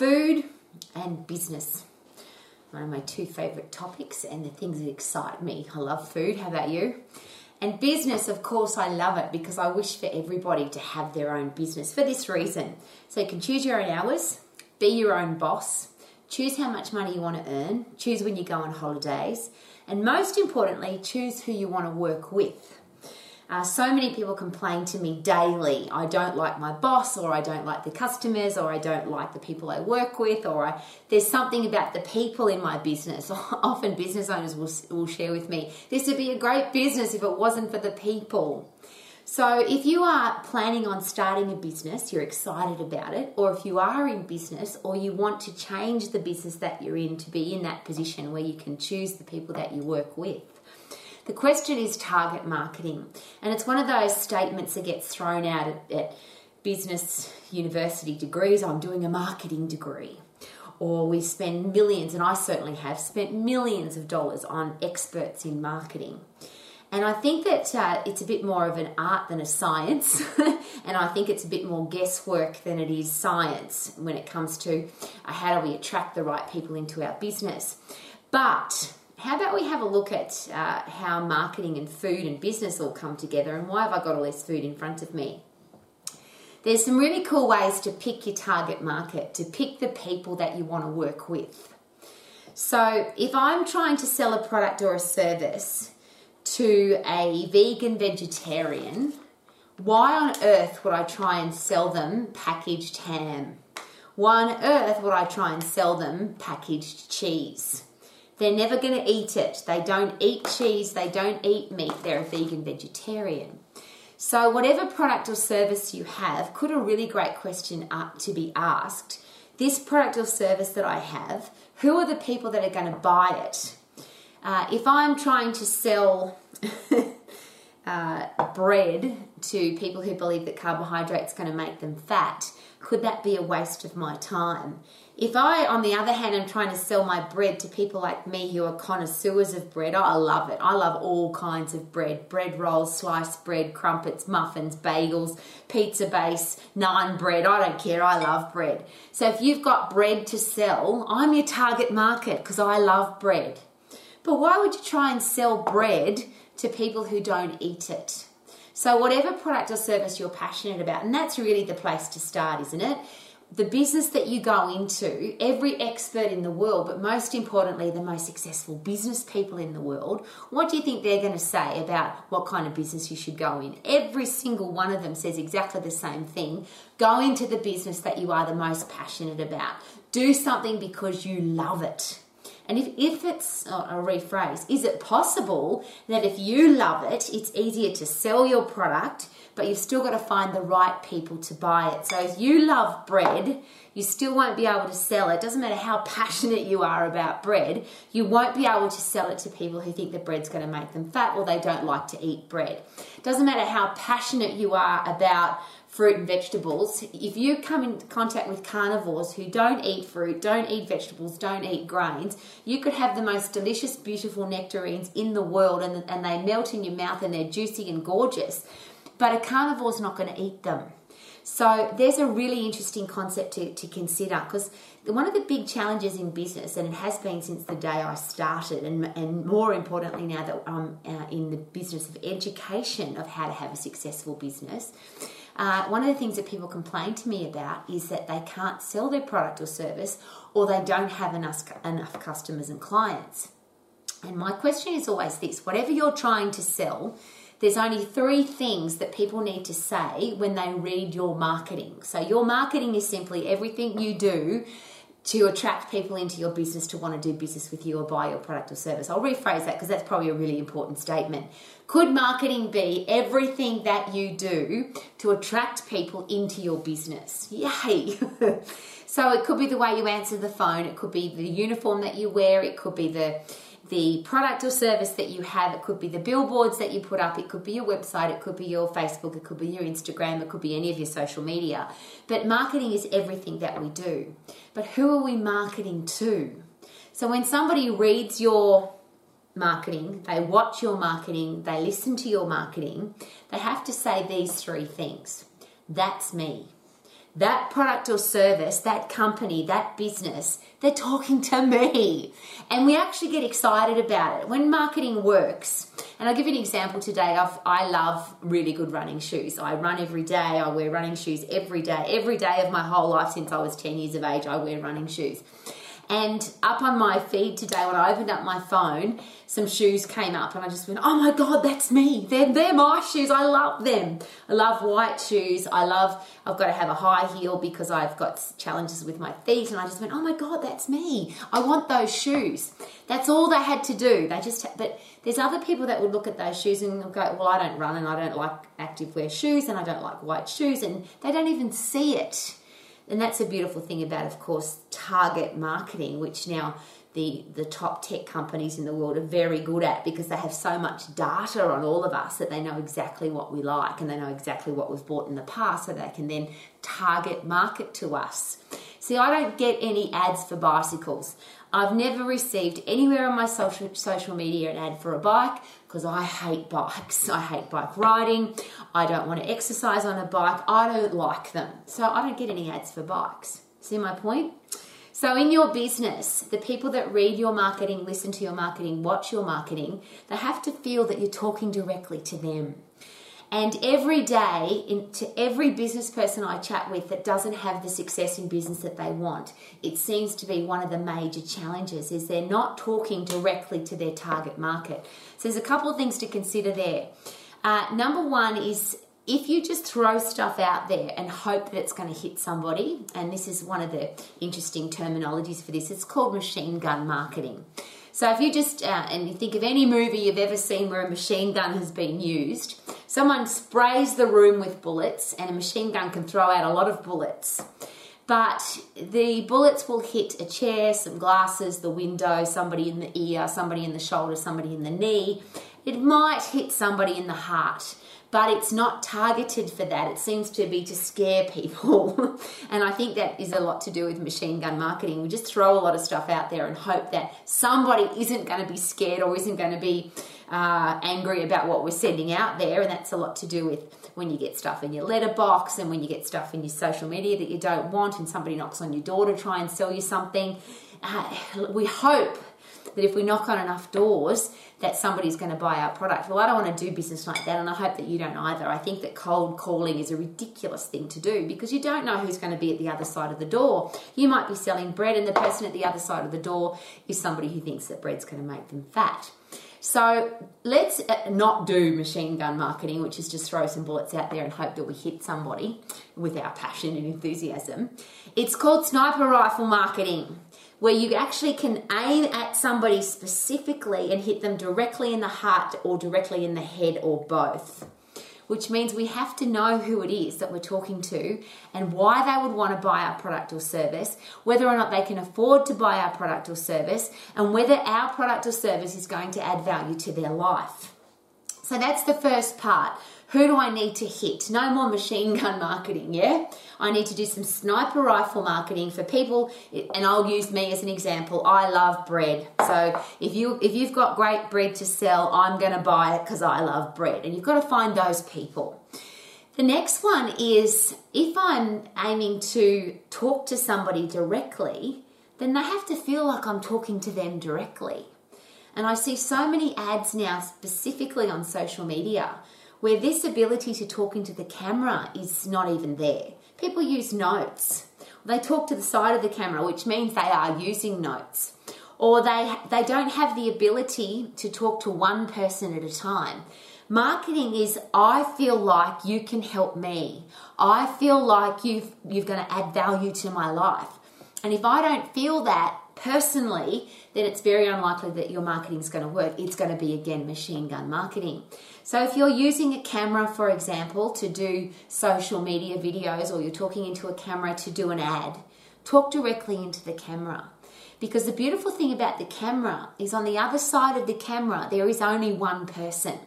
food and business. One of my two favourite topics and the things that excite me. I love food. How about you? And business, of course, I love it because I wish for everybody to have their own business for this reason. So you can choose your own hours, be your own boss, choose how much money you want to earn, choose when you go on holidays, and most importantly, choose who you want to work with. Uh, so many people complain to me daily I don't like my boss, or I don't like the customers, or I don't like the people I work with, or I, there's something about the people in my business. Often business owners will, will share with me this would be a great business if it wasn't for the people. So, if you are planning on starting a business, you're excited about it, or if you are in business or you want to change the business that you're in to be in that position where you can choose the people that you work with, the question is target marketing. And it's one of those statements that gets thrown out at, at business university degrees. I'm doing a marketing degree. Or we spend millions, and I certainly have spent millions of dollars on experts in marketing. And I think that uh, it's a bit more of an art than a science. and I think it's a bit more guesswork than it is science when it comes to uh, how do we attract the right people into our business. But how about we have a look at uh, how marketing and food and business all come together and why have I got all this food in front of me? There's some really cool ways to pick your target market, to pick the people that you want to work with. So, if I'm trying to sell a product or a service to a vegan vegetarian, why on earth would I try and sell them packaged ham? Why on earth would I try and sell them packaged cheese? They're never going to eat it. They don't eat cheese, they don't eat meat, they're a vegan vegetarian. So, whatever product or service you have, could a really great question to be asked this product or service that I have, who are the people that are going to buy it? Uh, if I'm trying to sell uh, bread to people who believe that carbohydrates going to make them fat, could that be a waste of my time? If I, on the other hand, am trying to sell my bread to people like me who are connoisseurs of bread, I love it. I love all kinds of bread bread rolls, sliced bread, crumpets, muffins, bagels, pizza base, naan bread. I don't care. I love bread. So if you've got bread to sell, I'm your target market because I love bread. But why would you try and sell bread to people who don't eat it? So, whatever product or service you're passionate about, and that's really the place to start, isn't it? the business that you go into, every expert in the world, but most importantly, the most successful business people in the world, what do you think they're going to say about what kind of business you should go in? Every single one of them says exactly the same thing. Go into the business that you are the most passionate about. Do something because you love it. And if, if it's, oh, rephrase, is it possible that if you love it, it's easier to sell your product? but you've still got to find the right people to buy it. So if you love bread, you still won't be able to sell it. Doesn't matter how passionate you are about bread, you won't be able to sell it to people who think that bread's going to make them fat or they don't like to eat bread. Doesn't matter how passionate you are about fruit and vegetables. If you come in contact with carnivores who don't eat fruit, don't eat vegetables, don't eat grains, you could have the most delicious, beautiful nectarines in the world and, and they melt in your mouth and they're juicy and gorgeous but a carnivore is not going to eat them. So there's a really interesting concept to, to consider because one of the big challenges in business, and it has been since the day I started, and, and more importantly now that I'm uh, in the business of education of how to have a successful business, uh, one of the things that people complain to me about is that they can't sell their product or service or they don't have enough, enough customers and clients. And my question is always this whatever you're trying to sell, there's only three things that people need to say when they read your marketing. So, your marketing is simply everything you do to attract people into your business to want to do business with you or buy your product or service. I'll rephrase that because that's probably a really important statement. Could marketing be everything that you do to attract people into your business? Yay! so it could be the way you answer the phone, it could be the uniform that you wear, it could be the the product or service that you have. It could be the billboards that you put up, it could be your website, it could be your Facebook, it could be your Instagram, it could be any of your social media. But marketing is everything that we do. But who are we marketing to? So when somebody reads your marketing, they watch your marketing, they listen to your marketing, they have to say these three things. That's me. That product or service, that company, that business, they're talking to me. And we actually get excited about it. When marketing works, and I'll give you an example today. I've, I love really good running shoes. I run every day. I wear running shoes every day. Every day of my whole life since I was 10 years of age, I wear running shoes. And up on my feed today, when I opened up my phone, some shoes came up, and I just went, "Oh my god, that's me! They're they're my shoes. I love them. I love white shoes. I love. I've got to have a high heel because I've got challenges with my feet." And I just went, "Oh my god, that's me! I want those shoes." That's all they had to do. They just, but there's other people that would look at those shoes and go, "Well, I don't run, and I don't like active wear shoes, and I don't like white shoes," and they don't even see it and that's a beautiful thing about, of course, target marketing, which now the the top tech companies in the world are very good at because they have so much data on all of us that they know exactly what we like and they know exactly what we've bought in the past so they can then target market to us. See, I don't get any ads for bicycles. I've never received anywhere on my social social media an ad for a bike because I hate bikes. I hate bike riding. I don't want to exercise on a bike. I don't like them. So I don't get any ads for bikes. See my point? So, in your business, the people that read your marketing, listen to your marketing, watch your marketing, they have to feel that you're talking directly to them. And every day, in, to every business person I chat with that doesn't have the success in business that they want, it seems to be one of the major challenges is they're not talking directly to their target market. So there's a couple of things to consider there. Uh, number one is if you just throw stuff out there and hope that it's going to hit somebody, and this is one of the interesting terminologies for this, it's called machine gun marketing. So if you just uh, and you think of any movie you've ever seen where a machine gun has been used, someone sprays the room with bullets, and a machine gun can throw out a lot of bullets. But the bullets will hit a chair, some glasses, the window, somebody in the ear, somebody in the shoulder, somebody in the knee. It might hit somebody in the heart but it's not targeted for that. It seems to be to scare people. and I think that is a lot to do with machine gun marketing. We just throw a lot of stuff out there and hope that somebody isn't going to be scared or isn't going to be uh, angry about what we're sending out there. And that's a lot to do with when you get stuff in your letterbox and when you get stuff in your social media that you don't want and somebody knocks on your door to try and sell you something. Uh, we hope that if we knock on enough doors, that somebody's going to buy our product. Well, I don't want to do business like that, and I hope that you don't either. I think that cold calling is a ridiculous thing to do because you don't know who's going to be at the other side of the door. You might be selling bread, and the person at the other side of the door is somebody who thinks that bread's going to make them fat. So let's uh, not do machine gun marketing, which is just throw some bullets out there and hope that we hit somebody with our passion and enthusiasm. It's called sniper rifle marketing where you actually can aim at somebody specifically and hit them directly in the heart or directly in the head or both. Which means we have to know who it is that we're talking to and why they would want to buy our product or service, whether or not they can afford to buy our product or service, and whether our product or service is going to add value to their life. So that's the first part. Who do I need to hit? No more machine gun marketing, yeah? I need to do some sniper rifle marketing for people and I'll use me as an example. I love bread. So if you if you've got great bread to sell, I'm going to buy it cuz I love bread. And you've got to find those people. The next one is if I'm aiming to talk to somebody directly, then they have to feel like I'm talking to them directly. And I see so many ads now, specifically on social media, where this ability to talk into the camera is not even there. People use notes. They talk to the side of the camera, which means they are using notes. Or they, they don't have the ability to talk to one person at a time. Marketing is I feel like you can help me. I feel like you've, you're going to add value to my life. And if I don't feel that personally, then it's very unlikely that your marketing is going to work. It's going to be, again, machine gun marketing. So if you're using a camera, for example, to do social media videos or you're talking into a camera to do an ad, talk directly into the camera. Because the beautiful thing about the camera is on the other side of the camera, there is only one person.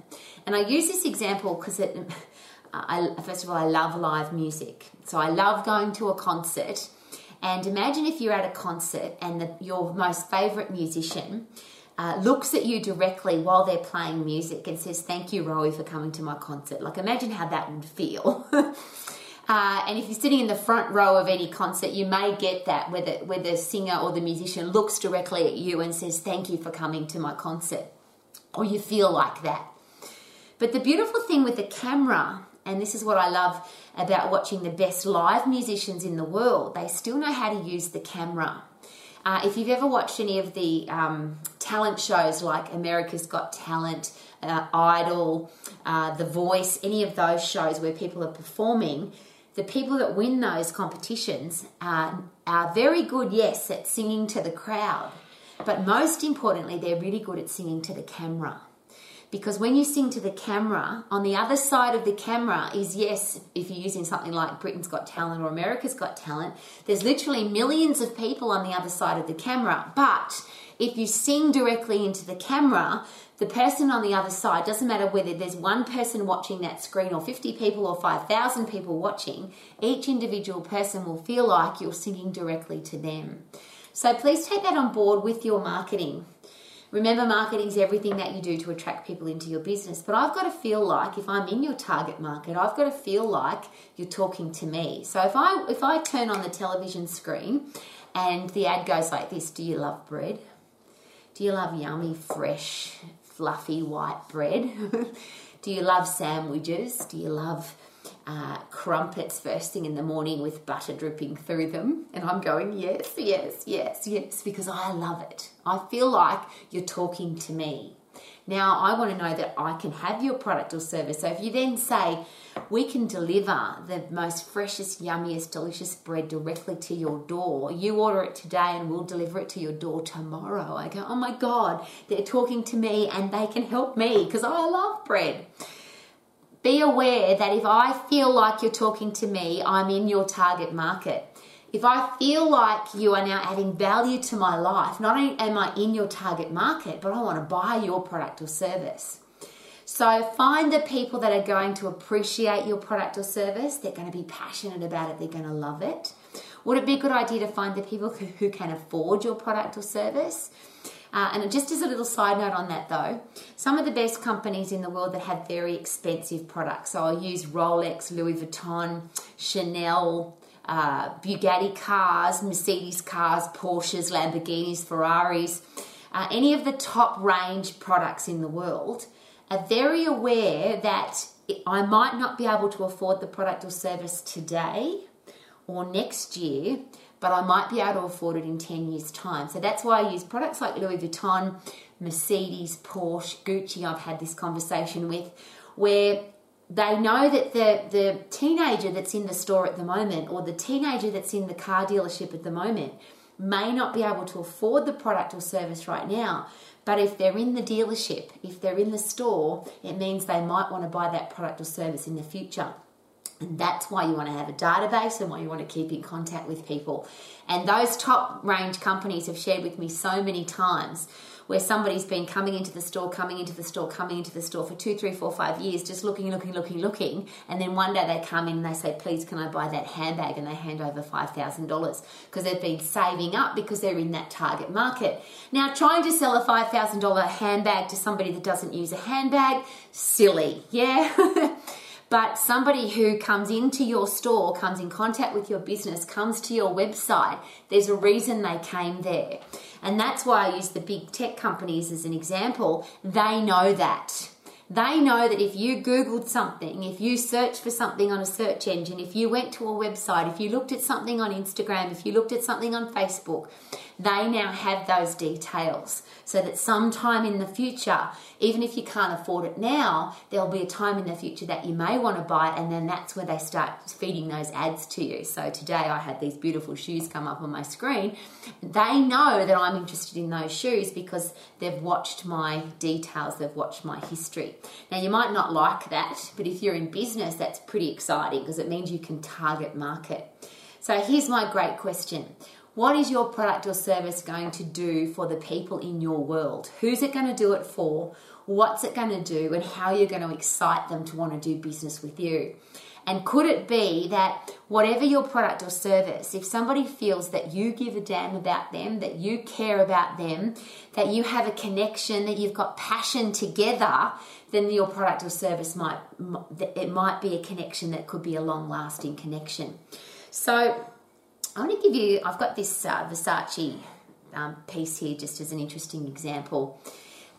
And I use this example because it, I, first of all, I love live music. So I love going to a concert. And imagine if you're at a concert and the, your most favorite musician uh, looks at you directly while they're playing music and says, Thank you, Rowie, for coming to my concert. Like, imagine how that would feel. Uh, and if you're sitting in the front row of any concert, you may get that where the, where the singer or the musician looks directly at you and says, Thank you for coming to my concert. Or you feel like that. But the beautiful thing with the camera, and this is what I love about watching the best live musicians in the world, they still know how to use the camera. Uh, if you've ever watched any of the um, talent shows like America's Got Talent, uh, Idol, uh, The Voice, any of those shows where people are performing, the people that win those competitions are, are very good, yes, at singing to the crowd, but most importantly, they're really good at singing to the camera. Because when you sing to the camera, on the other side of the camera is yes, if you're using something like Britain's Got Talent or America's Got Talent, there's literally millions of people on the other side of the camera. But if you sing directly into the camera, the person on the other side, doesn't matter whether there's one person watching that screen or 50 people or 5,000 people watching, each individual person will feel like you're singing directly to them. So please take that on board with your marketing. Remember, marketing is everything that you do to attract people into your business. But I've got to feel like if I'm in your target market, I've got to feel like you're talking to me. So if I if I turn on the television screen and the ad goes like this, do you love bread? Do you love yummy, fresh, fluffy white bread? Do you love sandwiches? Do you love uh, crumpets first thing in the morning with butter dripping through them? And I'm going, yes, yes, yes, yes, because I love it. I feel like you're talking to me. Now, I want to know that I can have your product or service. So if you then say, we can deliver the most freshest, yummiest, delicious bread directly to your door. You order it today and we'll deliver it to your door tomorrow. I go, oh my God, they're talking to me and they can help me because I love bread. Be aware that if I feel like you're talking to me, I'm in your target market. If I feel like you are now adding value to my life, not only am I in your target market, but I want to buy your product or service. So find the people that are going to appreciate your product or service. They're going to be passionate about it. They're going to love it. Would it be a good idea to find the people who can afford your product or service? Uh, and just as a little side note on that, though, some of the best companies in the world that have very expensive products. So I'll use Rolex, Louis Vuitton, Chanel, uh, Bugatti cars, Mercedes cars, Porsches, Lamborghinis, Ferraris, uh, any of the top range products in the world are very aware that I might not be able to afford the product or service today or next year, but I might be able to afford it in 10 years' time. So that's why I use products like Louis Vuitton, Mercedes, Porsche, Gucci. I've had this conversation with where they know that the, the teenager that's in the store at the moment or the teenager that's in the car dealership at the moment may not be able to afford the product or service right now. But if they're in the dealership, if they're in the store, it means they might want to buy that product or service in the future. And that's why you want to have a database and why you want to keep in contact with people. And those top range companies have shared with me so many times where somebody's been coming into the store, coming into the store, coming into the store for two, three, four, five years, just looking, looking, looking, looking. And then one day they come in and they say, please, can I buy that handbag? And they hand over $5,000 because they've been saving up because they're in that target market. Now, trying to sell a $5,000 handbag to somebody that doesn't use a handbag, silly, yeah? But somebody who comes into your store, comes in contact with your business, comes to your website, there's a reason they came there. And that's why I use the big tech companies as an example. They know that. They know that if you Googled something, if you searched for something on a search engine, if you went to a website, if you looked at something on Instagram, if you looked at something on Facebook, they now have those details so that sometime in the future, even if you can't afford it now, there'll be a time in the future that you may want to buy it, and then that's where they start feeding those ads to you. So today I had these beautiful shoes come up on my screen. They know that I'm interested in those shoes because they've watched my details, they've watched my history. Now, you might not like that, but if you're in business, that's pretty exciting because it means you can target market. So here's my great question what is your product or service going to do for the people in your world? Who's it going to do it for? What's it going to do? And how you're going to excite them to want to do business with you? And could it be that whatever your product or service, if somebody feels that you give a damn about them, that you care about them, that you have a connection, that you've got passion together, then your product or service might it might be a connection that could be a long lasting connection. So I want to give you. I've got this uh, Versace um, piece here just as an interesting example.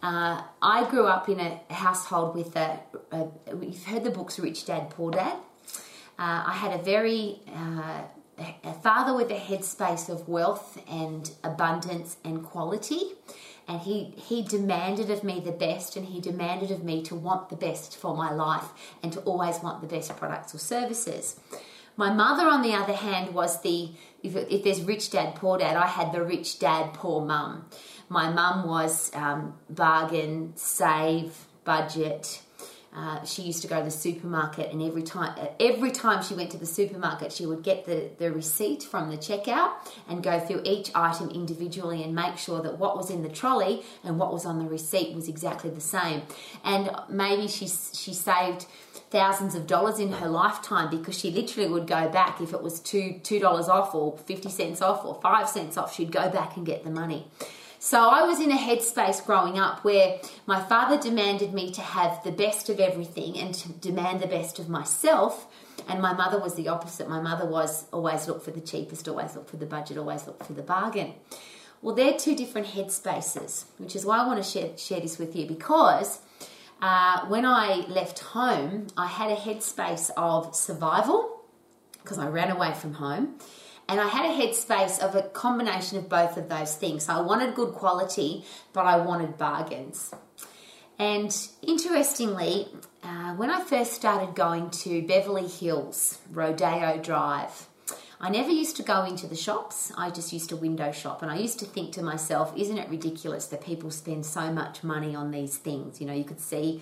Uh, I grew up in a household with a, a, You've heard the books Rich Dad Poor Dad. Uh, I had a very uh, a father with a headspace of wealth and abundance and quality, and he he demanded of me the best, and he demanded of me to want the best for my life and to always want the best products or services. My mother, on the other hand, was the if, if there's rich dad, poor dad, I had the rich dad, poor mum. My mum was um, bargain, save, budget, uh, she used to go to the supermarket, and every time every time she went to the supermarket, she would get the, the receipt from the checkout and go through each item individually and make sure that what was in the trolley and what was on the receipt was exactly the same. And maybe she she saved thousands of dollars in her lifetime because she literally would go back if it was two two dollars off or fifty cents off or five cents off, she'd go back and get the money. So I was in a headspace growing up where my father demanded me to have the best of everything and to demand the best of myself. And my mother was the opposite. My mother was always look for the cheapest, always look for the budget, always look for the bargain. Well, they're two different headspaces, which is why I want to share, share this with you because uh, when I left home, I had a headspace of survival because I ran away from home and I had a headspace of a combination of both of those things. I wanted good quality, but I wanted bargains. And interestingly, uh, when I first started going to Beverly Hills, Rodeo Drive, I never used to go into the shops. I just used to window shop. And I used to think to myself, isn't it ridiculous that people spend so much money on these things? You know, you could see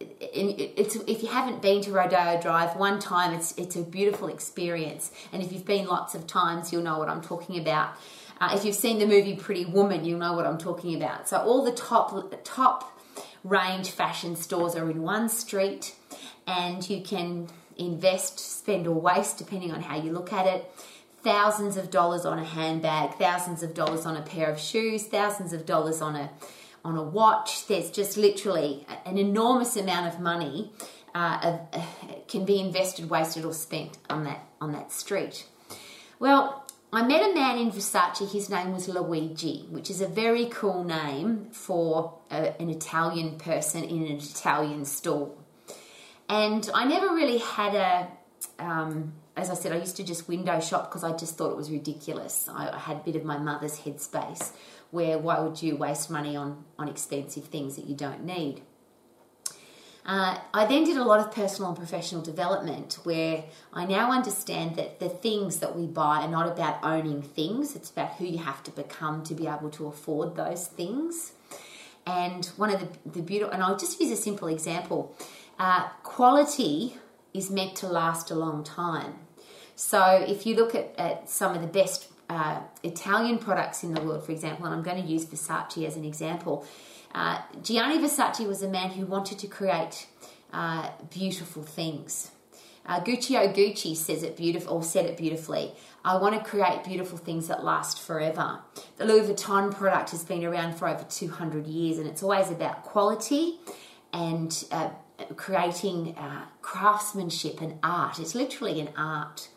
it's if you haven't been to Rodeo Drive one time, it's it's a beautiful experience. And if you've been lots of times, you'll know what I'm talking about. Uh, if you've seen the movie Pretty Woman, you'll know what I'm talking about. So all the top top range fashion stores are in one street, and you can invest, spend, or waste depending on how you look at it. Thousands of dollars on a handbag, thousands of dollars on a pair of shoes, thousands of dollars on a on a watch. There's just literally an enormous amount of money uh, uh, can be invested, wasted, or spent on that on that street. Well, I met a man in Versace. His name was Luigi, which is a very cool name for a, an Italian person in an Italian store. And I never really had a um, as I said, I used to just window shop because I just thought it was ridiculous. I, I, had a bit of my mother's headspace where why would you waste money on, on expensive things that you don't need? Uh, I then did a lot of personal and professional development where I now understand that the things that we buy are not about owning things, it's about who you have to become to be able to afford those things. And one of the, the beautiful, and I'll just use a simple example uh, quality is meant to last a long time. So if you look at, at some of the best uh, Italian products in the world, for example, and I'm going to use Versace as an example. Uh, Gianni Versace was a man who wanted to create uh, beautiful things. Uh, Gucci says it beautiful, or said it beautifully. I want to create beautiful things that last forever. The Louis Vuitton product has been around for over 200 years, and it's always about quality and uh, creating uh, craftsmanship and art. It's literally an art.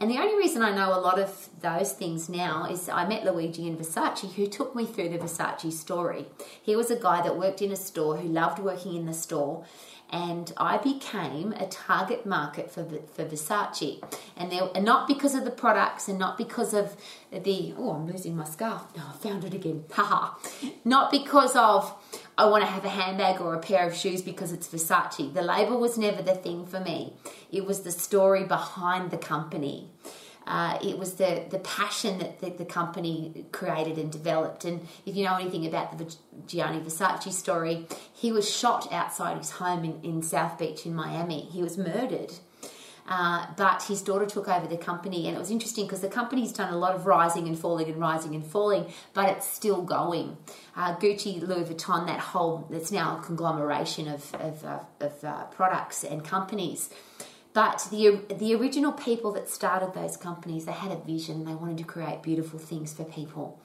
And the only reason I know a lot of those things now is I met Luigi in Versace, who took me through the Versace story. He was a guy that worked in a store, who loved working in the store, and I became a target market for for Versace, and there, and not because of the products, and not because of the oh, I'm losing my scarf. No, I found it again. Haha. not because of I want to have a handbag or a pair of shoes because it's Versace. The label was never the thing for me. It was the story behind the company. Uh, it was the, the passion that the, the, company created and developed. And if you know anything about the Gianni Versace story, he was shot outside his home in, in South Beach in Miami. He was murdered. Uh, but his daughter took over the company, and it was interesting because the company's done a lot of rising and falling and rising and falling, but it's still going. Uh, Gucci, Louis Vuitton, that whole that's now a conglomeration of of, uh, of products and companies. But the the original people that started those companies, they had a vision. They wanted to create beautiful things for people.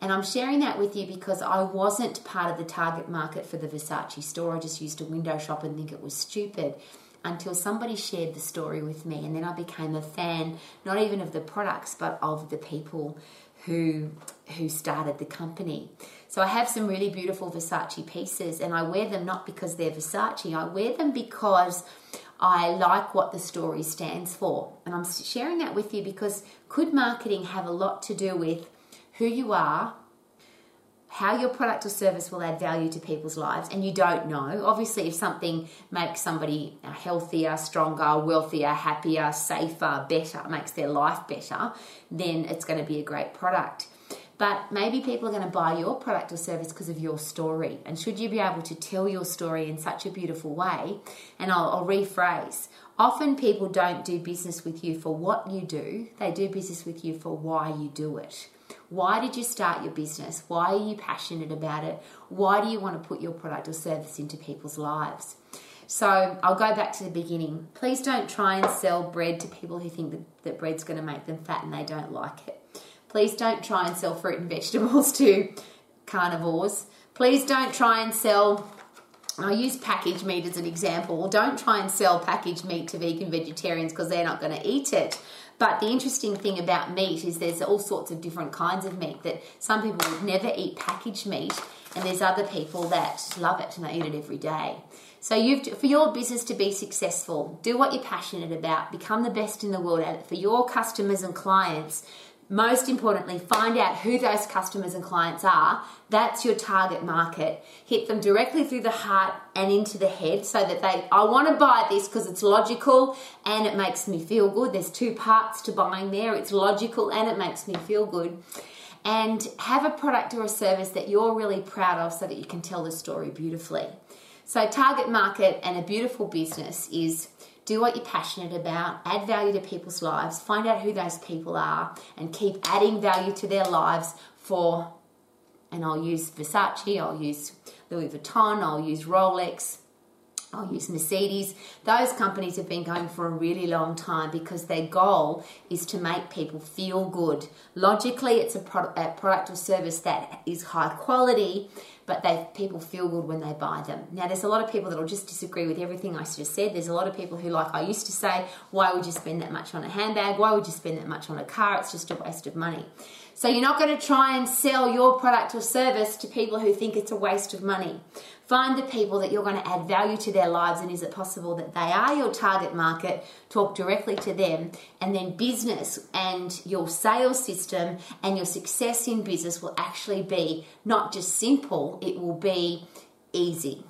And I'm sharing that with you because I wasn't part of the target market for the Versace store. I just used to window shop and think it was stupid until somebody shared the story with me. And then I became a fan, not even of the products, but of the people who who started the company. So I have some really beautiful Versace pieces and I wear them not because they're Versace. I wear them because I like what the story stands for. And I'm sharing that with you because could marketing have a lot to do with who you are, how your product or service will add value to people's lives, and you don't know. Obviously, if something makes somebody healthier, stronger, wealthier, happier, safer, better, makes their life better, then it's going to be a great product. But maybe people are going to buy your product or service because of your story. And should you be able to tell your story in such a beautiful way, and I'll, I'll rephrase often people don't do business with you for what you do, they do business with you for why you do it. Why did you start your business? Why are you passionate about it? Why do you want to put your product or service into people's lives? So I'll go back to the beginning. Please don't try and sell bread to people who think that, that bread's going to make them fat and they don't like it. Please don't try and sell fruit and vegetables to carnivores. Please don't try and sell I'll use packaged meat as an example. Don't try and sell packaged meat to vegan vegetarians because they're not going to eat it. But the interesting thing about meat is there's all sorts of different kinds of meat that some people would never eat packaged meat, and there's other people that love it and they eat it every day. So you've for your business to be successful, do what you're passionate about, become the best in the world at it for your customers and clients most importantly, find out who those customers and clients are. That's your target market. Hit them directly through the heart and into the head so that they, I want to buy this because it's logical and it makes me feel good. There's two parts to buying there it's logical and it makes me feel good. And have a product or a service that you're really proud of so that you can tell the story beautifully. So, target market and a beautiful business is do what you're passionate about, add value to people's lives, find out who those people are, and keep adding value to their lives for, and I'll use Versace, I'll use Louis Vuitton, I'll use Rolex, I'll use Mercedes. Those companies have been going for a really long time because their goal is to make people feel good. Logically, it's a product, a product or service that is high quality but they people feel good when they buy them. Now, there's a lot of people that will just disagree with everything I just said. There's a lot of people who, like I used to say, why would you spend that much on a handbag? Why would you spend that much on a car? It's just a waste of money. So you're not going to try and sell your product or service to people who think it's a waste of money. Find the people that you're going to add value to their lives, and is it possible that they are your target market? Talk directly to them, and then business and your sales system and your success in business will actually be not just simple, it will be easy.